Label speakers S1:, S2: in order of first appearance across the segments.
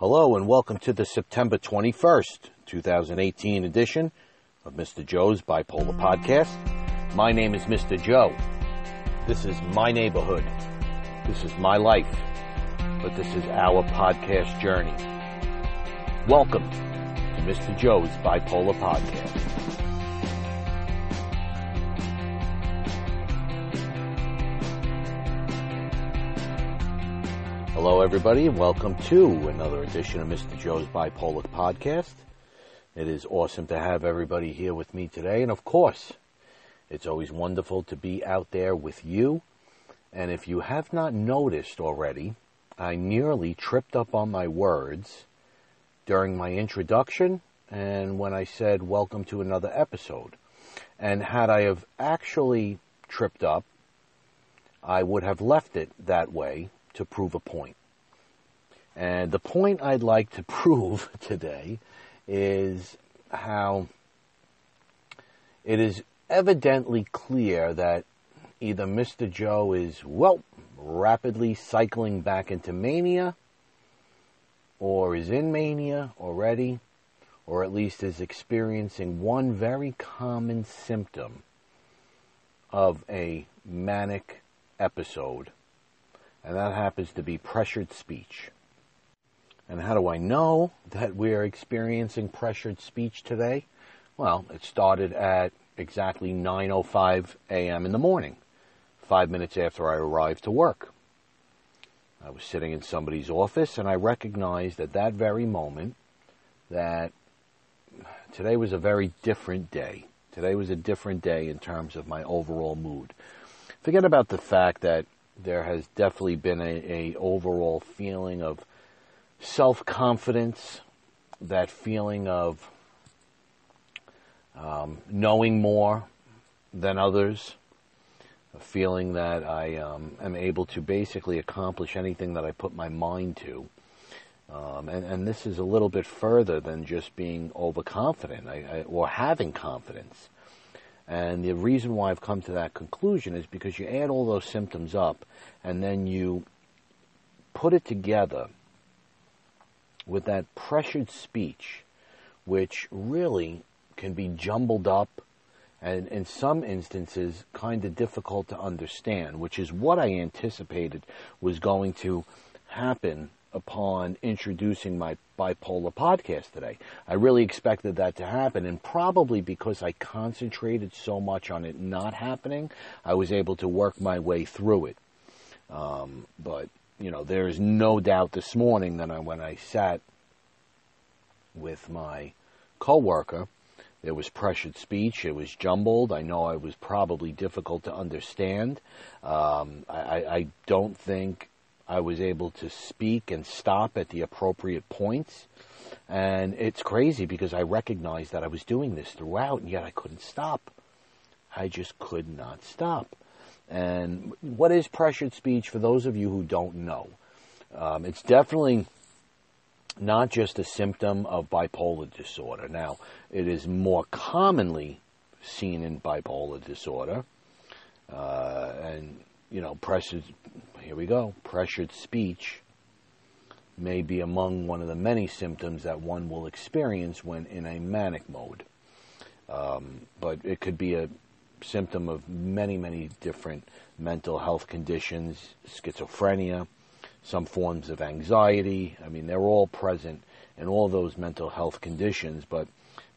S1: Hello and welcome to the September 21st, 2018 edition of Mr. Joe's Bipolar Podcast. My name is Mr. Joe. This is my neighborhood. This is my life. But this is our podcast journey. Welcome to Mr. Joe's Bipolar Podcast. Hello, everybody, and welcome to another edition of Mr. Joe's Bipolar Podcast. It is awesome to have everybody here with me today, and of course, it's always wonderful to be out there with you. And if you have not noticed already, I nearly tripped up on my words during my introduction and when I said, Welcome to another episode. And had I have actually tripped up, I would have left it that way to prove a point. And the point I'd like to prove today is how it is evidently clear that either Mr. Joe is, well, rapidly cycling back into mania, or is in mania already, or at least is experiencing one very common symptom of a manic episode and that happens to be pressured speech. And how do I know that we are experiencing pressured speech today? Well, it started at exactly 9:05 a.m. in the morning, 5 minutes after I arrived to work. I was sitting in somebody's office and I recognized at that very moment that today was a very different day. Today was a different day in terms of my overall mood. Forget about the fact that there has definitely been a, a overall feeling of self confidence, that feeling of um, knowing more than others, a feeling that I um, am able to basically accomplish anything that I put my mind to. Um, and, and, this is a little bit further than just being overconfident I, I, or having confidence. And the reason why I've come to that conclusion is because you add all those symptoms up and then you put it together with that pressured speech, which really can be jumbled up and in some instances kind of difficult to understand, which is what I anticipated was going to happen upon introducing my bipolar podcast today. I really expected that to happen, and probably because I concentrated so much on it not happening, I was able to work my way through it. Um, but you know, there is no doubt this morning that I, when I sat with my coworker, there was pressured speech. It was jumbled. I know it was probably difficult to understand. Um, I, I don't think I was able to speak and stop at the appropriate points. And it's crazy because I recognized that I was doing this throughout, and yet I couldn't stop. I just could not stop. And what is pressured speech for those of you who don't know? Um, it's definitely not just a symptom of bipolar disorder. Now, it is more commonly seen in bipolar disorder. Uh, and, you know, pressured here we go, pressured speech may be among one of the many symptoms that one will experience when in a manic mode. Um, but it could be a symptom of many, many different mental health conditions, schizophrenia, some forms of anxiety. I mean, they're all present in all those mental health conditions, but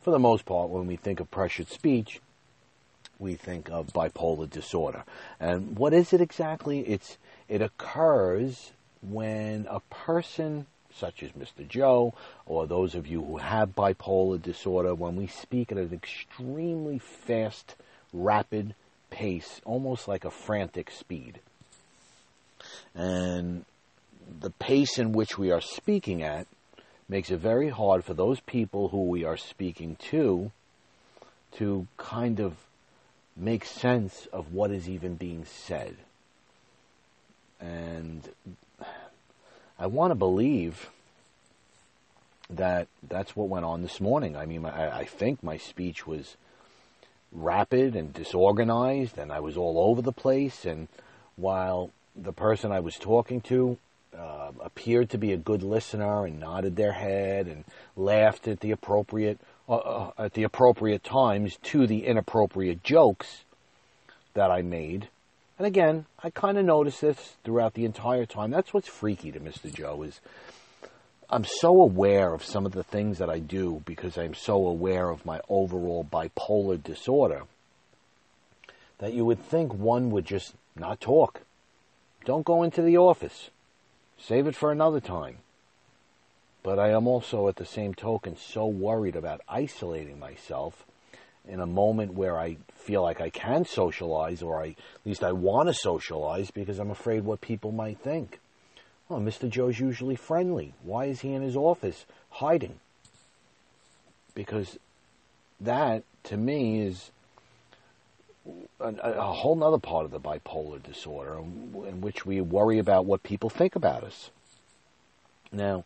S1: for the most part, when we think of pressured speech, we think of bipolar disorder. And what is it exactly? It's it occurs when a person, such as Mr. Joe, or those of you who have bipolar disorder, when we speak at an extremely fast, rapid pace, almost like a frantic speed. And the pace in which we are speaking at makes it very hard for those people who we are speaking to to kind of make sense of what is even being said. And I want to believe that that's what went on this morning. I mean, I, I, think my speech was rapid and disorganized, and I was all over the place. And while the person I was talking to uh, appeared to be a good listener and nodded their head and laughed at the appropriate uh, uh, at the appropriate times to the inappropriate jokes that I made. And again, I kind of noticed this throughout the entire time. That's what's freaky to Mr. Joe is I'm so aware of some of the things that I do because I'm so aware of my overall bipolar disorder that you would think one would just not talk. Don't go into the office. Save it for another time. But I am also, at the same token, so worried about isolating myself in a moment where I feel like I can socialize, or I, at least I want to socialize, because I'm afraid what people might think. Oh, Mr. Joe's usually friendly. Why is he in his office hiding? Because that, to me, is a, a whole other part of the bipolar disorder in which we worry about what people think about us. Now,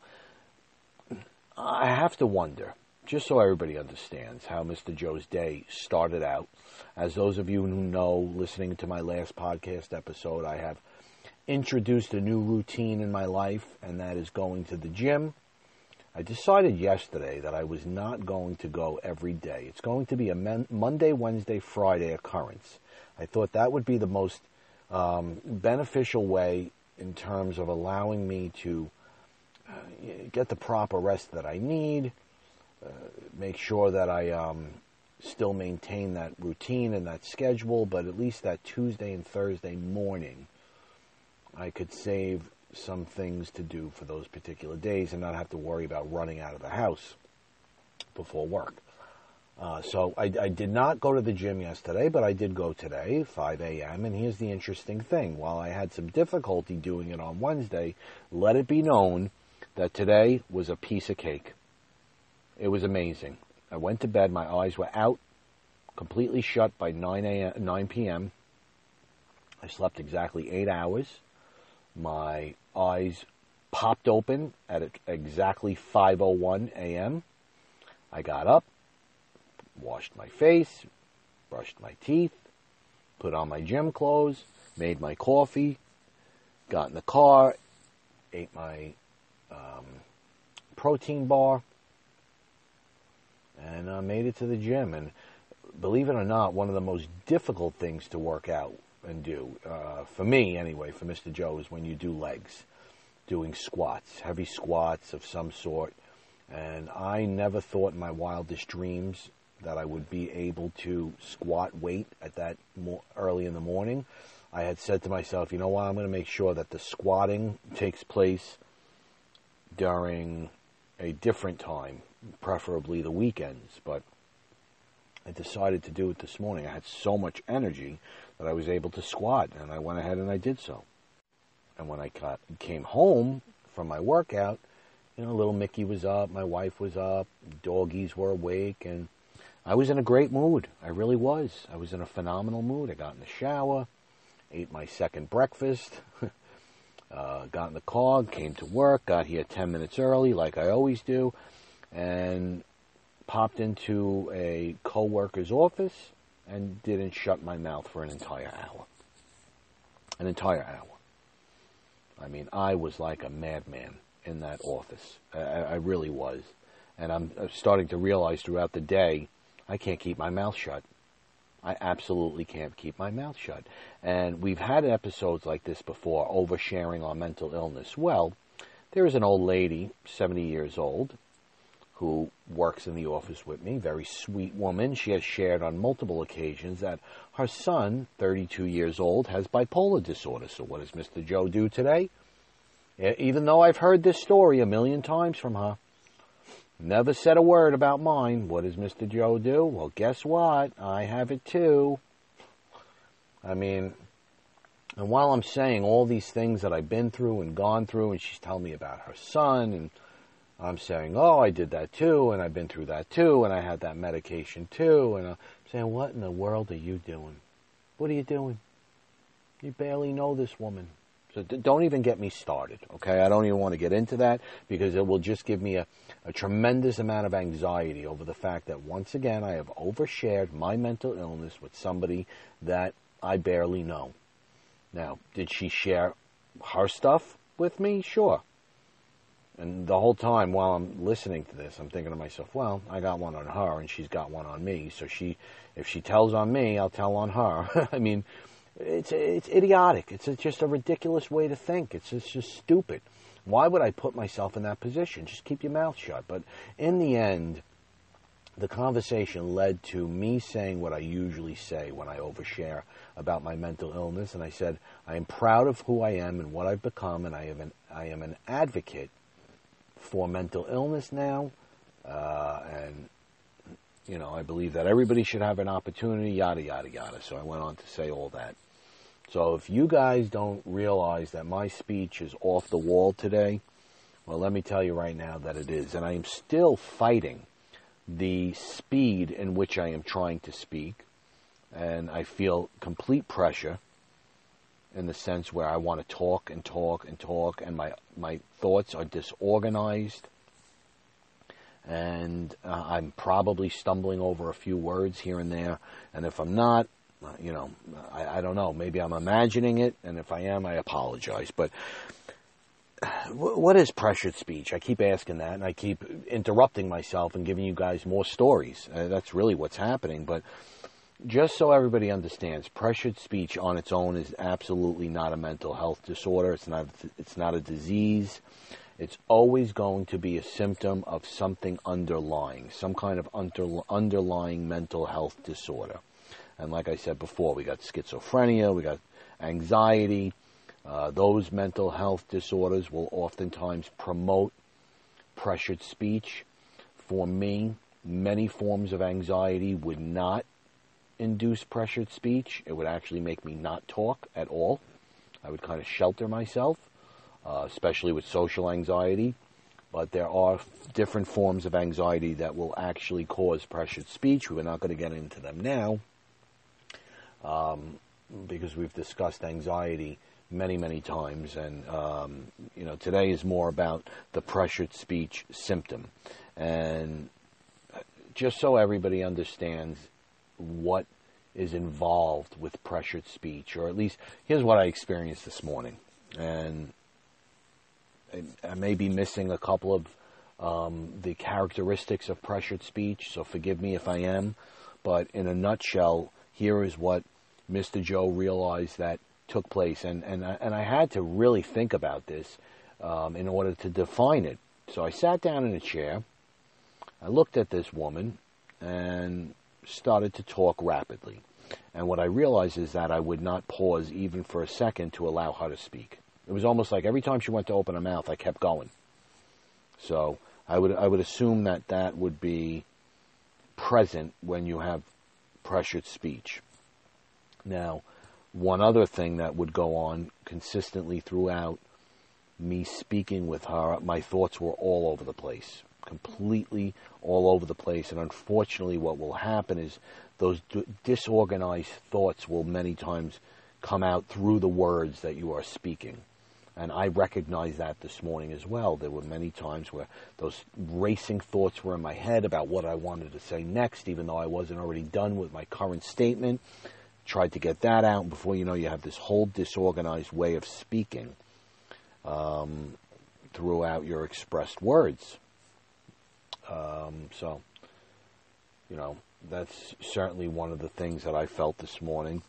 S1: I have to wonder, just so everybody understands, how Mr. Joe's day started out. As those of you who know, listening to my last podcast episode, I have introduced a new routine in my life, and that is going to the gym. I decided yesterday that I was not going to go every day. It's going to be a Monday, Wednesday, Friday occurrence. I thought that would be the most um, beneficial way in terms of allowing me to uh, get the proper rest that I need, uh, make sure that I um, still maintain that routine and that schedule, but at least that Tuesday and Thursday morning, I could save some things to do for those particular days and not have to worry about running out of the house before work. Uh, so I, I, did not go to the gym yesterday, but I did go today, 5 a.m. And here's the interesting thing: while I had some difficulty doing it on Wednesday, let it be known that today was a piece of cake. It was amazing. I went to bed; my eyes were out, completely shut by 9 a.m. 9 p.m. I slept exactly eight hours. My eyes popped open at exactly 5:01 a.m. I got up, washed my face, brushed my teeth, put on my gym clothes, made my coffee, got in the car, ate my um, protein bar, and uh, made it to the gym. And believe it or not, one of the most difficult things to work out and do, uh, for me anyway, for Mr. Joe, is when you do legs, doing squats, heavy squats of some sort. And I never thought in my wildest dreams that I would be able to squat weight at that more early in the morning. I had said to myself, you know what, I'm going to make sure that the squatting takes place during a different time, preferably the weekends. But I decided to do it this morning. I had so much energy that I was able to squat, and I went ahead and I did so. And when I got, came home from my workout, you know, little Mickey was up, my wife was up, doggies were awake, and I was in a great mood. I really was. I was in a phenomenal mood. I got in the shower, ate my second breakfast, uh, got in the car, came to work, got here 10 minutes early, like I always do, and popped into a co-worker's office and didn't shut my mouth for an entire hour. An entire hour. I mean, I was like a madman in that office. I, I really was. And I'm starting to realize throughout the day, I can't keep my mouth shut. I absolutely can't keep my mouth shut. And we've had episodes like this before, oversharing on mental illness. Well, there is an old lady, 70 years old, who works in the office with me, very sweet woman. She has shared on multiple occasions that her son, 32 years old, has bipolar disorder. So what does Mr. Joe do today? Even though I've heard this story a million times from her, never said a word about mine. What does Mr. Joe do? Well, guess what? I have it too. I mean, and while I'm saying all these things that I've been through and gone through, and she's telling me about her son and I'm saying, oh, I did that too, and I've been through that too, and I had that medication too, and I'm saying, what in the world are you doing? What are you doing? You barely know this woman. So don't even get me started, okay? I don't even want to get into that because it will just give me a, a tremendous amount of anxiety over the fact that once again I have overshared my mental illness with somebody that I barely know. Now, did she share her stuff with me? Sure. And the whole time while I'm listening to this, I'm thinking to myself, well, I got one on her and she's got one on me. So she, if she tells on me, I'll tell on her. I mean, it's, it's idiotic. It's just a ridiculous way to think. It's just, just stupid. Why would I put myself in that position? Just keep your mouth shut. But in the end, the conversation led to me saying what I usually say when I overshare about my mental illness. And I said, I am proud of who I am and what I've become, and I am an, I am an advocate for mental illness now, uh, and you know I believe that everybody should have an opportunity. Yada yada yada. So I went on to say all that. So if you guys don't realize that my speech is off the wall today, well, let me tell you right now that it is, and I am still fighting the speed in which I am trying to speak, and I feel complete pressure in the sense where I want to talk and talk and talk, and my my thoughts are disorganized, and uh, I'm probably stumbling over a few words here and there. And if I'm not, uh, you know, I, I don't know. Maybe I'm imagining it, and if I am, I apologize. But what is pressured speech? I keep asking that, and I keep interrupting myself and giving you guys more stories. Uh, that's really what's happening. But just so everybody understands, pressured speech on its own is absolutely not a mental health disorder. It's not. It's not a disease. It's always going to be a symptom of something underlying, some kind of under, underlying mental health disorder. And like I said before, we got schizophrenia, we got anxiety. Uh, those mental health disorders will oftentimes promote pressured speech. For me, many forms of anxiety would not induce pressured speech. It would actually make me not talk at all. I would kind of shelter myself, uh, especially with social anxiety. But there are different forms of anxiety that will actually cause pressured speech. We're not going to get into them now um, because we've discussed anxiety many, many times. And, um, you know, today is more about the pressured speech symptom. And just so everybody understands what is involved with pressured speech, or at least here's what I experienced this morning, and I may be missing a couple of um, the characteristics of pressured speech, so forgive me if I am, but in a nutshell, here is what Mr. Joe realized that took place, and and I, and I had to really think about this um, in order to define it. So I sat down in a chair, I looked at this woman, and started to talk rapidly. And what I realized is that I would not pause even for a second to allow her to speak. It was almost like every time she went to open her mouth, I kept going. So I would I would assume that that would be present when you have pressured speech. Now, one other thing that would go on consistently throughout me speaking with her, my thoughts were all over the place completely all over the place. And unfortunately, what will happen is those d- disorganized thoughts will many times come out through the words that you are speaking. And I recognize that this morning as well. There were many times where those racing thoughts were in my head about what I wanted to say next, even though I wasn't already done with my current statement. Tried to get that out. and Before you know, you have this whole disorganized way of speaking um, throughout your expressed words. Um, so, you know, that's certainly one of the things that I felt this morning.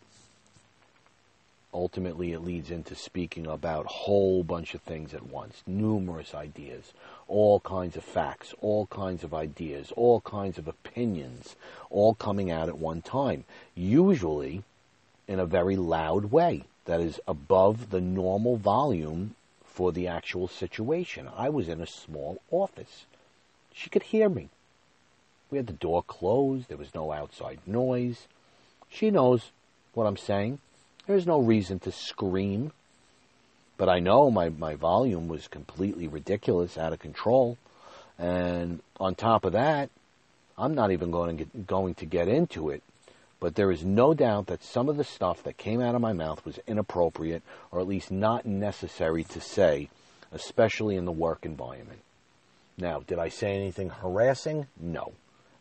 S1: Ultimately, it leads into speaking about a whole bunch of things at once, numerous ideas, all kinds of facts, all kinds of ideas, all kinds of opinions, all coming out at one time, usually in a very loud way that is above the normal volume for the actual situation. I was in a small office. She could hear me. We had the door closed. There was no outside noise. She knows what I'm saying. There's no reason to scream. But I know my, my volume was completely ridiculous, out of control. And on top of that, I'm not even going to get, going to get into it. But there is no doubt that some of the stuff that came out of my mouth was inappropriate, or at least not necessary to say, especially in the work environment. Now, did I say anything harassing? No,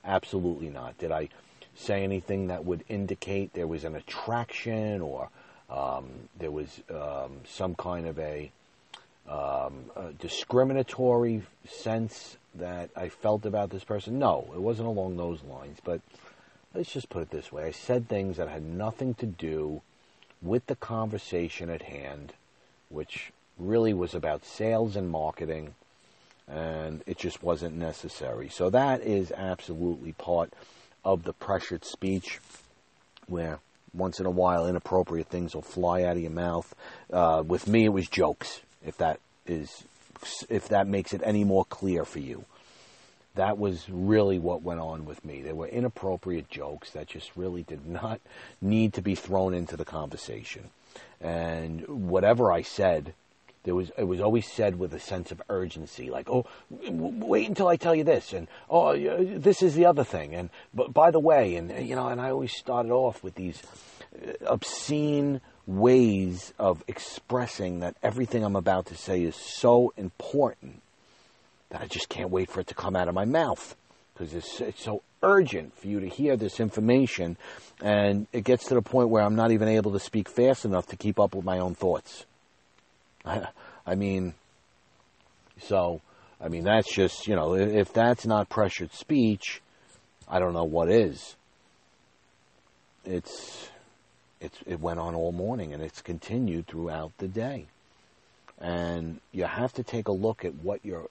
S1: absolutely not. Did I say anything that would indicate there was an attraction or um, there was um, some kind of a um, a discriminatory sense that I felt about this person. No, it wasn't along those lines. But let's just put it this way I said things that had nothing to do with the conversation at hand, which really was about sales and marketing, and it just wasn't necessary. So that is absolutely part of the pressured speech where once in a while inappropriate things will fly out of your mouth. Uh, with me, it was jokes. If that is, if that makes it any more clear for you, that was really what went on with me. There were inappropriate jokes that just really did not need to be thrown into the conversation. And whatever I said, there was it was always said with a sense of urgency, like, "Oh, wait until I tell you this," and "Oh, this is the other thing," and "But by the way," and you know, and I always started off with these uh, obscene ways of expressing that everything I'm about to say is so important that I just can't wait for it to come out of my mouth because it's, it's so urgent for you to hear this information. And it gets to the point where I'm not even able to speak fast enough to keep up with my own thoughts. I, I mean, so, I mean, that's just, you know, if that's not pressured speech, I don't know what is. It's, it's, it went on all morning and it's continued throughout the day. And you have to take a look at what your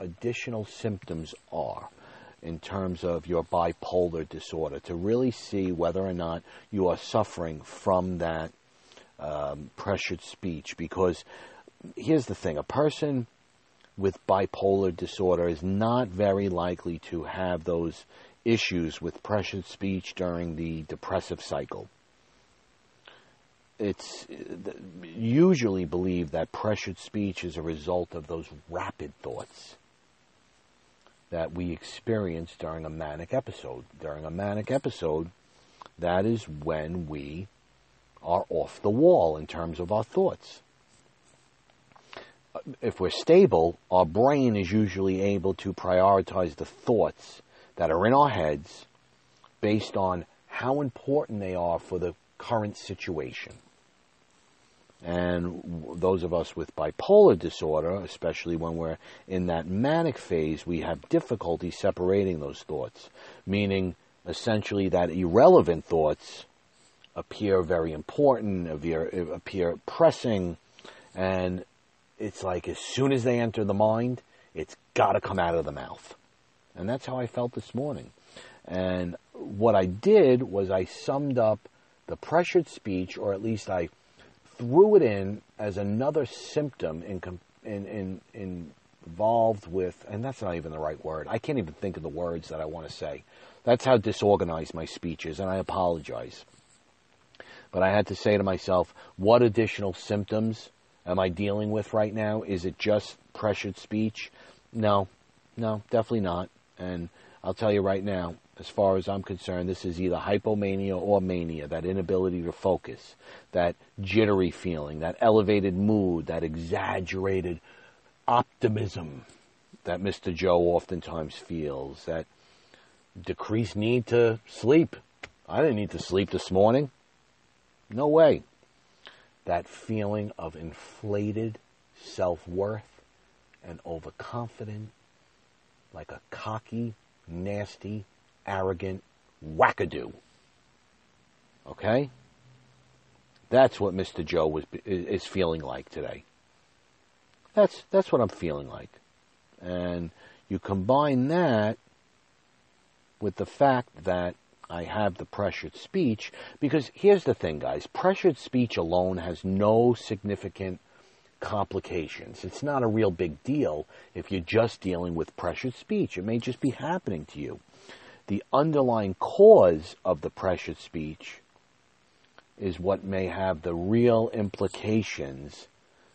S1: additional symptoms are in terms of your bipolar disorder to really see whether or not you are suffering from that um, pressured speech. Because here's the thing a person with bipolar disorder is not very likely to have those issues with pressured speech during the depressive cycle. It's usually believed that pressured speech is a result of those rapid thoughts that we experience during a manic episode. During a manic episode, that is when we are off the wall in terms of our thoughts. If we're stable, our brain is usually able to prioritize the thoughts that are in our heads based on how important they are for the current situation. And those of us with bipolar disorder, especially when we're in that manic phase, we have difficulty separating those thoughts, meaning essentially that irrelevant thoughts appear very important, appear, pressing, and it's like as soon as they enter the mind, it's got to come out of the mouth. And that's how I felt this morning. And what I did was I summed up the pressured speech, or at least I threw it in as another symptom in, in, in, in involved with, and that's not even the right word. I can't even think of the words that I want to say. That's how disorganized my speech is, and I apologize. But I had to say to myself, what additional symptoms am I dealing with right now? Is it just pressured speech? No, no, definitely not. And I'll tell you right now, as far as I'm concerned, this is either hypomania or mania, that inability to focus, that jittery feeling, that elevated mood, that exaggerated optimism that Mr. Joe oftentimes feels, that decreased need to sleep. I didn't need to sleep this morning. No way. That feeling of inflated self worth and overconfident, like a cocky, nasty, arrogant wackadoo. Okay? That's what Mr. Joe was, is feeling like today. That's, that's what I'm feeling like. And you combine that with the fact that I have the pressured speech, because here's the thing, guys pressured speech alone has no significant complications. It's not a real big deal if you're just dealing with pressured speech. It may just be happening to you the underlying cause of the pressured speech is what may have the real implications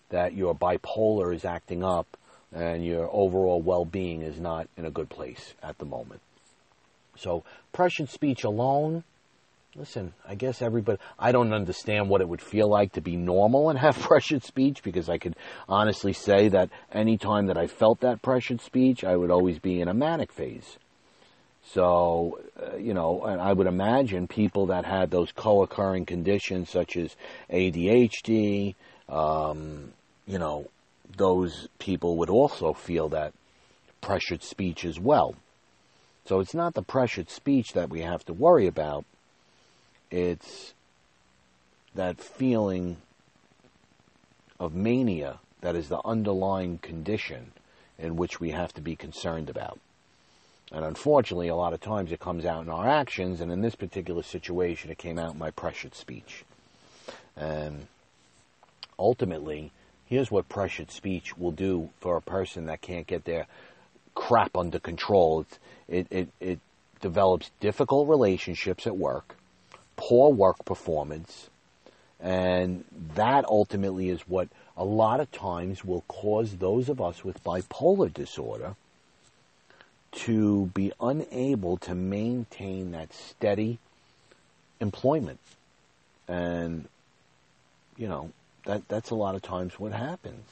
S1: that your bipolar is acting up and your overall well-being is not in a good place at the moment. So pressured speech alone, listen, I guess everybody, I don't understand what it would feel like to be normal and have pressured speech because I could honestly say that any time that I felt that pressured speech, I would always be in a manic phase. So, uh, you know, and I would imagine people that had those co-occurring conditions such as ADHD, um, you know, those people would also feel that pressured speech as well. So it's not the pressured speech that we have to worry about. It's that feeling of mania that is the underlying condition in which we have to be concerned about. And unfortunately, a lot of times it comes out in our actions, and in this particular situation, it came out in my pressured speech. And ultimately, here's what pressured speech will do for a person that can't get their crap under control. It, it, it develops difficult relationships at work, poor work performance, and that ultimately is what a lot of times will cause those of us with bipolar disorder to be unable to maintain that steady employment. And, you know, that, that's a lot of times what happens.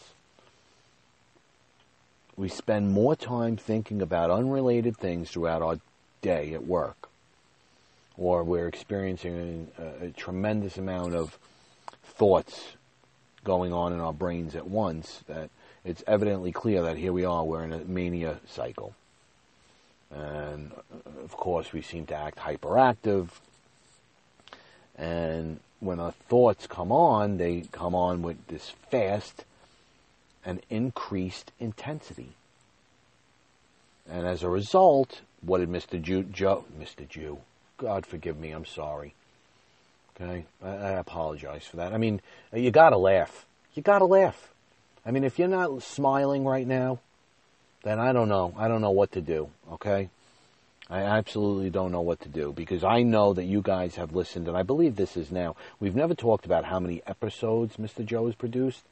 S1: We spend more time thinking about unrelated things throughout our day at work, or we're experiencing a, a tremendous amount of thoughts going on in our brains at once that it's evidently clear that here we are, we're in a mania cycle. And uh, of course, we seem to act hyperactive. And when our thoughts come on, they come on with this fast and increased intensity. And as a result, what did Mr. Jew, Joe, Mr. Jew, God forgive me, I'm sorry. Okay, I, I apologize for that. I mean, you gotta laugh. You gotta laugh. I mean, if you're not smiling right now, then I don't know. I don't know what to do, okay? I absolutely don't know what to do because I know that you guys have listened, and I believe this is now. We've never talked about how many episodes Mr. Joe has produced.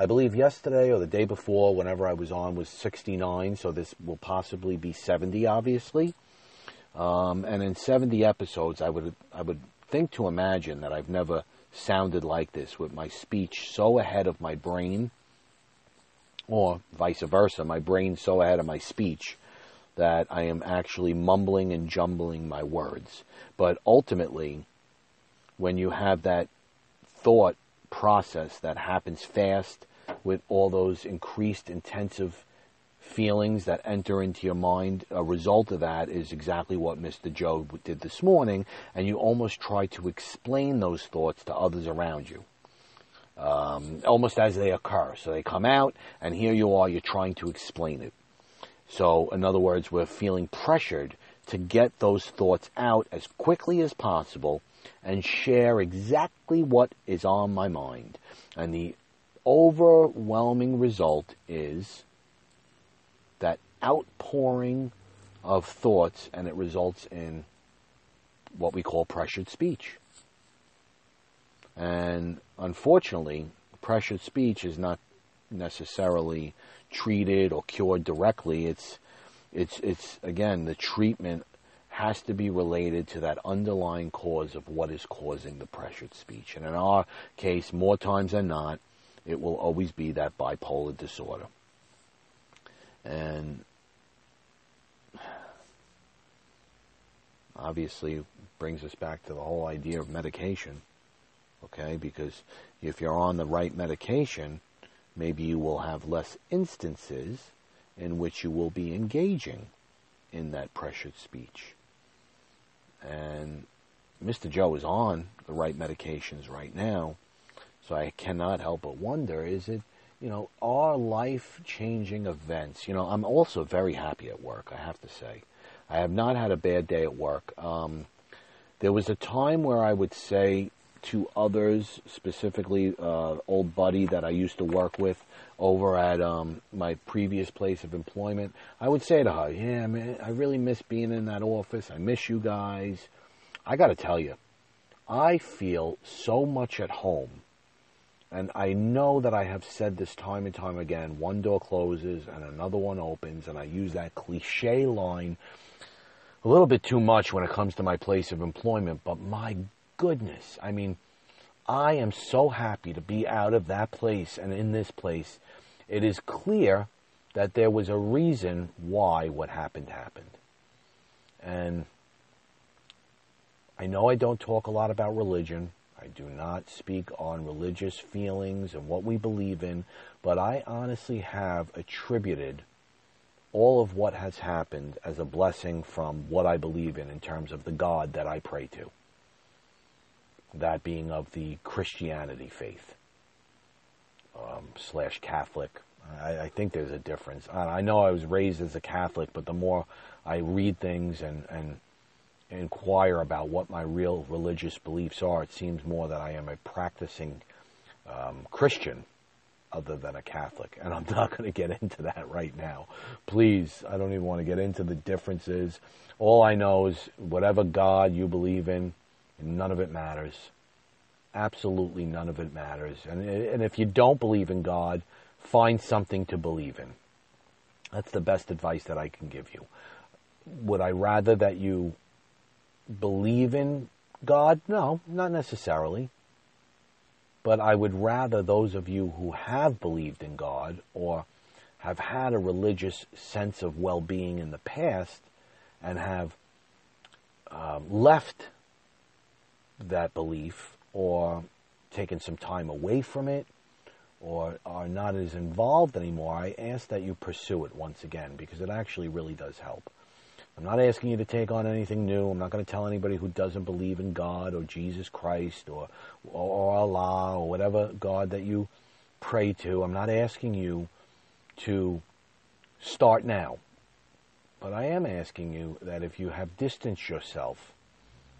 S1: I believe yesterday or the day before, whenever I was on, was 69, so this will possibly be 70, obviously. Um, and in 70 episodes, I would I would think to imagine that I've never sounded like this with my speech so ahead of my brain or vice versa, my brain so ahead of my speech that I am actually mumbling and jumbling my words. But ultimately, when you have that thought process that happens fast with all those increased intensive feelings that enter into your mind, a result of that is exactly what Mr. Joe did this morning, and you almost try to explain those thoughts to others around you um, almost as they occur. So they come out, and here you are, you're trying to explain it. So, in other words, we're feeling pressured to get those thoughts out as quickly as possible and share exactly what is on my mind. And the overwhelming result is that outpouring of thoughts, and it results in what we call pressured speech. And unfortunately, pressured speech is not necessarily treated or cured directly. It's, it's, it's again, the treatment has to be related to that underlying cause of what is causing the pressured speech. And in our case, more times than not, it will always be that bipolar disorder. And obviously brings us back to the whole idea of medication okay? Because if you're on the right medication, maybe you will have less instances in which you will be engaging in that pressured speech. And Mr. Joe is on the right medications right now, so I cannot help but wonder is it, you know, are life changing events? You know, I'm also very happy at work, I have to say. I have not had a bad day at work. Um, there was a time where I would say to others, specifically uh, old buddy that I used to work with over at um, my previous place of employment, I would say to her, "Yeah, man, I really miss being in that office. I miss you guys." I got to tell you, I feel so much at home. And I know that I have said this time and time again one door closes and another one opens, and I use that cliche line a little bit too much when it comes to my place of employment, but my goodness. I mean, I am so happy to be out of that place and in this place. It is clear that there was a reason why what happened happened. And I know I don't talk a lot about religion. I do not speak on religious feelings and what we believe in, but I honestly have attributed all of what has happened as a blessing from what I believe in in terms of the God that I pray to. That being of the Christianity faith um, slash Catholic. I, I, think there's a difference. I, I know I was raised as a Catholic, but the more I read things and, and inquire about what my real religious beliefs are, it seems more that I am a practicing um, Christian other than a Catholic. And I'm not going to get into that right now. Please, I don't even want to get into the differences. All I know is whatever God you believe in, none of it matters. Absolutely none of it matters. And, and if you don't believe in God, find something to believe in. That's the best advice that I can give you. Would I rather that you believe in God? No, not necessarily. But I would rather those of you who have believed in God or have had a religious sense of well being in the past and have um, left that belief or taken some time away from it or are not as involved anymore, I ask that you pursue it once again because it actually really does help. I'm not asking you to take on anything new. I'm not going to tell anybody who doesn't believe in God or Jesus Christ or, or Allah or whatever God that you pray to. I'm not asking you to start now. But I am asking you that if you have distanced yourself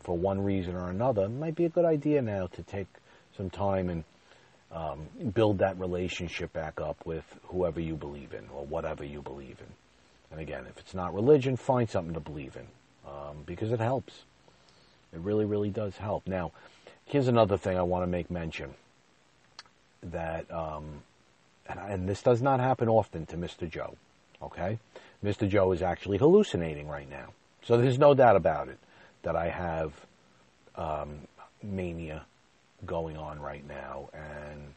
S1: for one reason or another, it might be a good idea now to take some time and um, build that relationship back up with whoever you believe in or whatever you believe in. And again, if it's not religion, find something to believe in um, because it helps. It really, really does help. Now, here's another thing I want to make mention that, um, and, and this does not happen often to Mr. Joe, okay? Mr. Joe is actually hallucinating right now. So there's no doubt about it that I have um, mania going on right now. And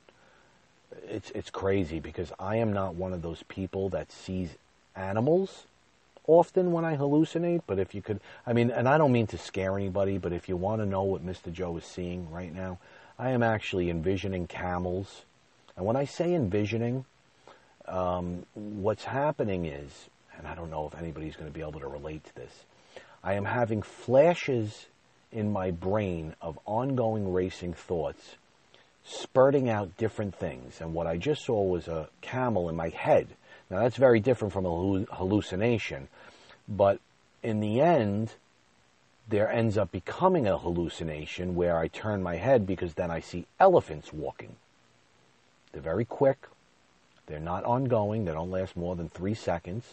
S1: it's, it's crazy because I am not one of those people that sees animals often when I hallucinate, but if you could, I mean, and I don't mean to scare anybody, but if you want to know what Mr. Joe is seeing right now, I am actually envisioning camels. And when I say envisioning, um, what's happening is, and I don't know if anybody's going to be able to relate to this, I am having flashes in my brain of ongoing racing thoughts spurting out different things. And what I just saw was a camel in my head now, that's very different from a hallucination, but in the end, there ends up becoming a hallucination where I turn my head because then I see elephants walking. They're very quick, they're not ongoing, they don't last more than three seconds.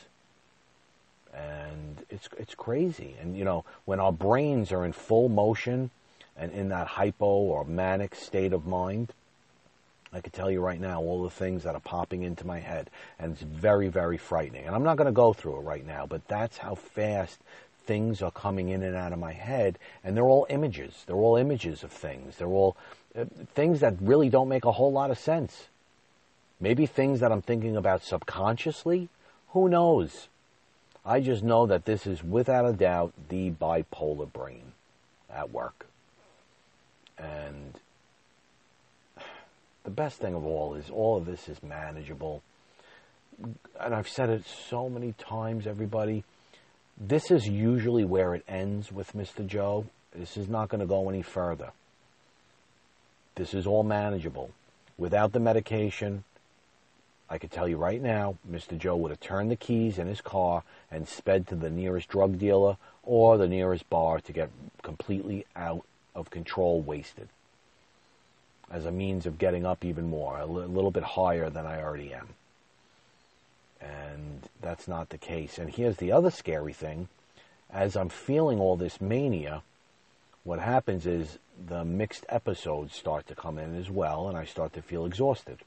S1: And it's it's crazy. And you know, when our brains are in full motion and in that hypo or manic state of mind, I can tell you right now all the things that are popping into my head, and it's very, very frightening. And I'm not going to go through it right now, but that's how fast things are coming in and out of my head, and they're all images. They're all images of things. They're all uh, things that really don't make a whole lot of sense. Maybe things that I'm thinking about subconsciously. Who knows? I just know that this is without a doubt the bipolar brain at work. And the best thing of all is all of this is manageable. And I've said it so many times, everybody. This is usually where it ends with Mr. Joe. This is not going to go any further. This is all manageable. Without the medication, I could tell you right now, Mr. Joe would have turned the keys in his car and sped to the nearest drug dealer or the nearest bar to get completely out of control wasted as a means of getting up even more, a little bit higher than I already am. And that's not the case. And here's the other scary thing. As I'm feeling all this mania, what happens is the mixed episodes start to come in as well, and I start to feel exhausted.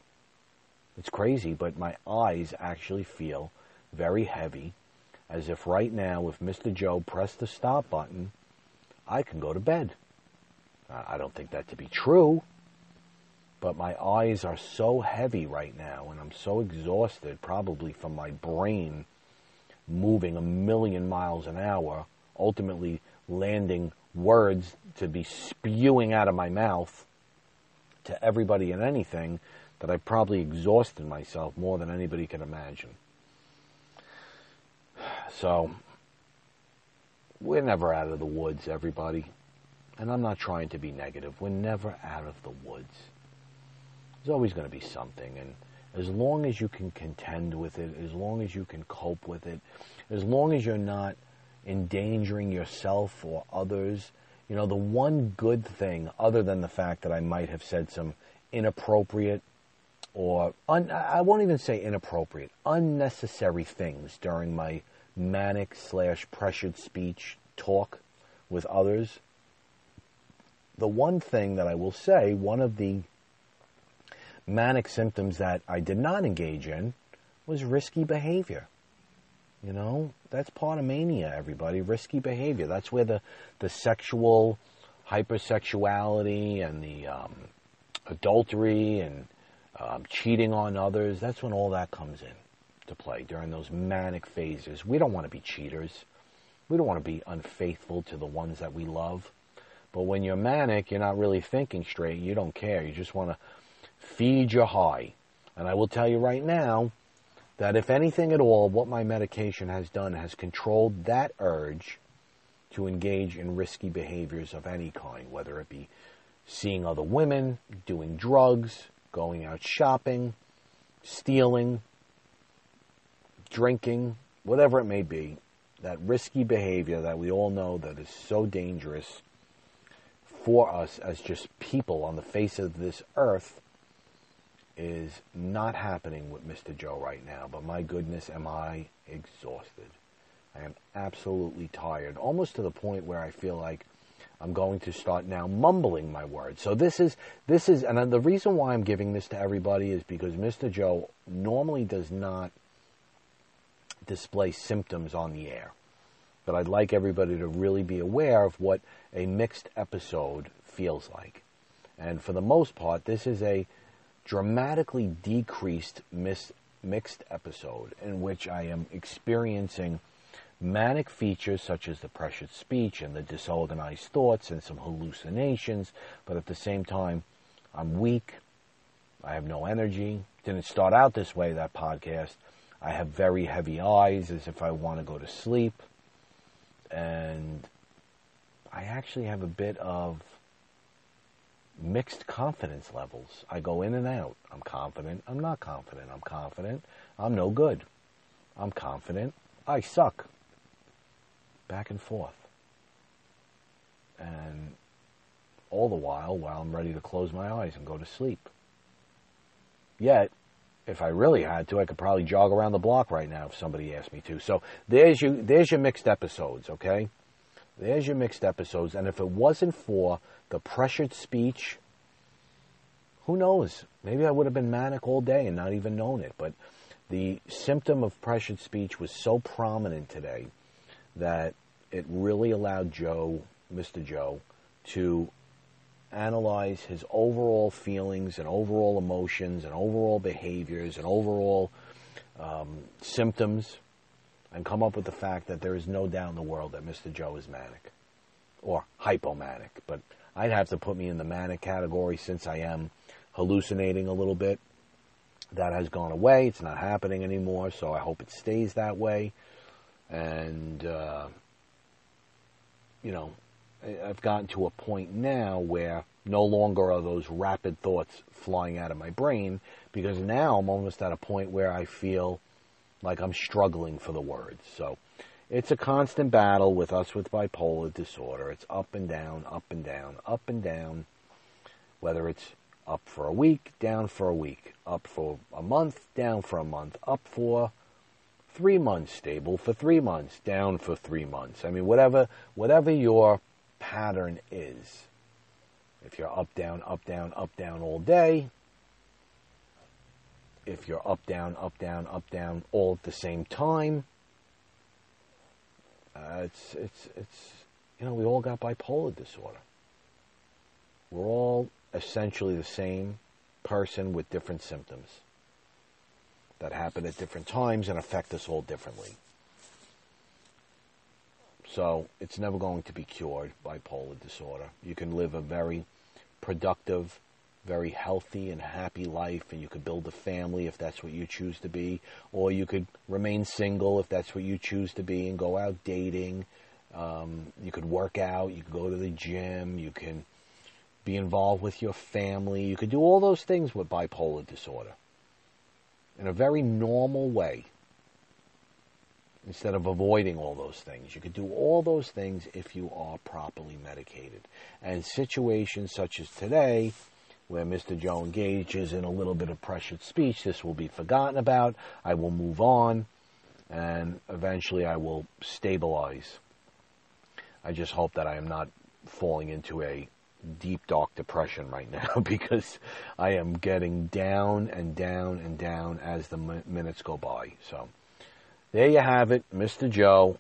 S1: It's crazy, but my eyes actually feel very heavy, as if right now, if Mr. Joe pressed the stop button, I can go to bed. I don't think that to be true, but my eyes are so heavy right now and I'm so exhausted, probably from my brain moving a million miles an hour, ultimately landing words to be spewing out of my mouth to everybody and anything that I probably exhausted myself more than anybody can imagine. So, we're never out of the woods, everybody. And I'm not trying to be negative. We're never out of the woods. There's always going to be something. And as long as you can contend with it, as long as you can cope with it, as long as you're not endangering yourself or others, you know, the one good thing, other than the fact that I might have said some inappropriate or un, I won't even say inappropriate, unnecessary things during my manic slash pressured speech talk with others. The one thing that I will say, one of the manic symptoms that I did not engage in was risky behavior. You know, that's part of mania, everybody. Risky behavior. That's where the, the sexual hypersexuality and the um, adultery and um, cheating on others, that's when all that comes in to play during those manic phases. We don't want to be cheaters. We don't want to be unfaithful to the ones that we love. But when you're manic, you're not really thinking straight. You don't care. You just want to feed your high. And I will tell you right now that if anything at all, what my medication has done has controlled that urge to engage in risky behaviors of any kind, whether it be seeing other women, doing drugs, going out shopping, stealing, drinking, whatever it may be, that risky behavior that we all know that is so dangerous for us as just people on the face of this earth is not happening with Mr. Joe right now. But my goodness, am I exhausted. I am absolutely tired, almost to the point where I feel like I'm going to start now mumbling my words. So this is this is and the reason why I'm giving this to everybody is because Mr. Joe normally does not display symptoms on the air. But I'd like everybody to really be aware of what a mixed episode feels like. And for the most part, this is a dramatically decreased mis- mixed episode in which I am experiencing manic features such as the pressured speech and the disorganized thoughts and some hallucinations, but at the same time, I'm weak. I have no energy. Didn't start out this way, that podcast. I have very heavy eyes as if I want to go to sleep. And I actually have a bit of mixed confidence levels. I go in and out. I'm confident. I'm not confident. I'm confident. I'm no good. I'm confident. I suck. Back and forth. And all the while, while I'm ready to close my eyes and go to sleep. Yet, if I really had to, I could probably jog around the block right now if somebody asked me to. So there's you. There's your mixed episodes. Okay. There's your mixed episodes. And if it wasn't for the pressured speech, who knows? Maybe I would have been manic all day and not even known it. But the symptom of pressured speech was so prominent today that it really allowed Joe, Mr. Joe, to analyze his overall feelings and overall emotions and overall behaviors and overall um, symptoms and come up with the fact that there is no doubt in the world that Mr. Joe is manic or hypomanic. But I'd have to put me in the manic category since I am hallucinating a little bit. That has gone away. It's not happening anymore, so I hope it stays that way. And, uh, you know, I've gotten to a point now where no longer are those rapid thoughts flying out of my brain because now I'm almost at a point where I feel like I'm struggling for the words. So it's a constant battle with us with bipolar disorder. It's up and down, up and down, up and down. Whether it's up for a week, down for a week, up for a month, down for a month, up for three months, stable for three months, down for three months. I mean, whatever, whatever your pattern is. If you're up, down, up, down, up, down all day, if you're up, down, up, down, up, down all at the same time, uh, it's, it's, it's, you know, we all got bipolar disorder. We're all essentially the same person with different symptoms that happen at different times and affect us all differently. So it's never going to be cured, bipolar disorder. You can live a very productive, very healthy and happy life, and you could build a family if that's what you choose to be, or you could remain single if that's what you choose to be and go out dating. Um, you could work out, you could go to the gym, you can be involved with your family, you could do all those things with bipolar disorder in a very normal way instead of avoiding all those things. You could do all those things if you are properly medicated. And situations such as today, where Mr. Joe engages in a little bit of pressured speech, this will be forgotten about. I will move on, and eventually I will stabilize. I just hope that I am not falling into a deep, dark depression right now because I am getting down and down and down as the minutes go by. So there you have it, Mr. Joe,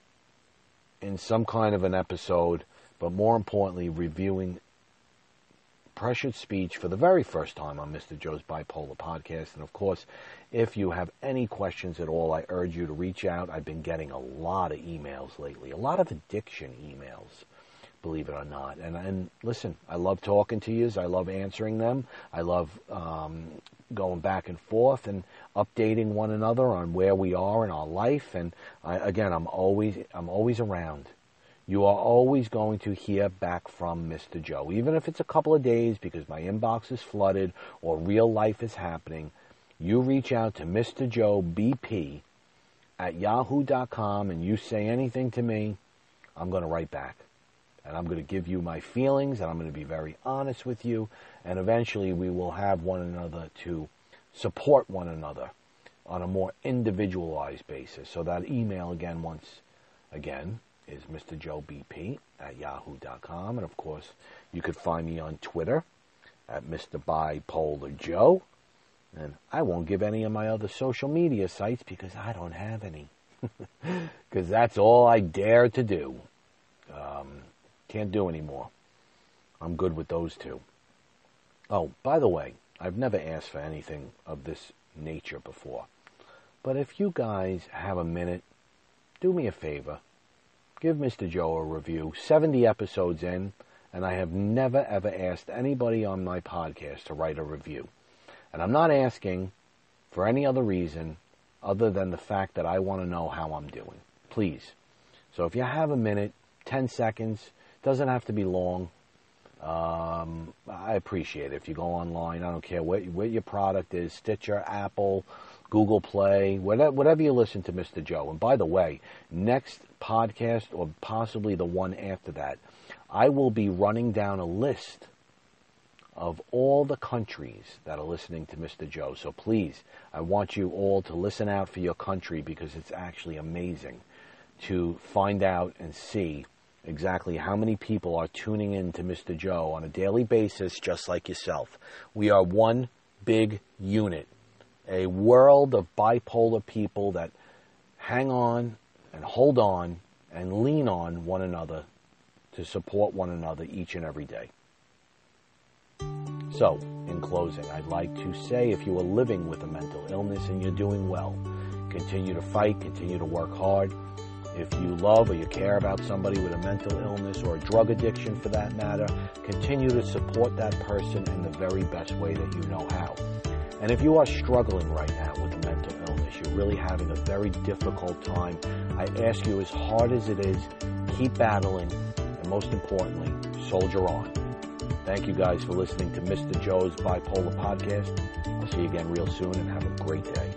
S1: in some kind of an episode, but more importantly, reviewing pressured speech for the very first time on Mr. Joe's Bipolar Podcast. And of course, if you have any questions at all, I urge you to reach out. I've been getting a lot of emails lately, a lot of addiction emails believe it or not. And and listen, I love talking to you. I love answering them. I love um, going back and forth and updating one another on where we are in our life. And I, again, I'm always I'm always around. You are always going to hear back from Mr. Joe, even if it's a couple of days because my inbox is flooded or real life is happening. You reach out to Mr. Joe BP at yahoo.com and you say anything to me, I'm going to write back and I'm going to give you my feelings, and I'm going to be very honest with you, and eventually we will have one another to support one another on a more individualized basis. So that email again, once again, is Mr. Joe BP at yahoo.com, and of course, you could find me on Twitter at Mr. Bipolar Joe, and I won't give any of my other social media sites because I don't have any, because that's all I dare to do. Um, can't do anymore. I'm good with those two. Oh, by the way, I've never asked for anything of this nature before. But if you guys have a minute, do me a favor. Give Mr. Joe a review. 70 episodes in, and I have never ever asked anybody on my podcast to write a review. And I'm not asking for any other reason other than the fact that I want to know how I'm doing. Please. So if you have a minute, 10 seconds, doesn't have to be long. Um, I appreciate it. If you go online, I don't care what, what your product is Stitcher, Apple, Google Play, whatever, whatever you listen to Mr. Joe. And by the way, next podcast, or possibly the one after that, I will be running down a list of all the countries that are listening to Mr. Joe. So please, I want you all to listen out for your country because it's actually amazing to find out and see exactly how many people are tuning in to Mr. Joe on a daily basis, just like yourself. We are one big unit, a world of bipolar people that hang on and hold on and lean on one another to support one another each and every day. So, in closing, I'd like to say if you are living with a mental illness and you're doing well, continue to fight, continue to work hard if you love or you care about somebody with a mental illness or a drug addiction for that matter, continue to support that person in the very best way that you know how. And if you are struggling right now with a mental illness, you're really having a very difficult time, I ask you as hard as it is, keep battling, and most importantly, soldier on. Thank you guys for listening to Mr. Joe's Bipolar Podcast. I'll see you again real soon and have a great day.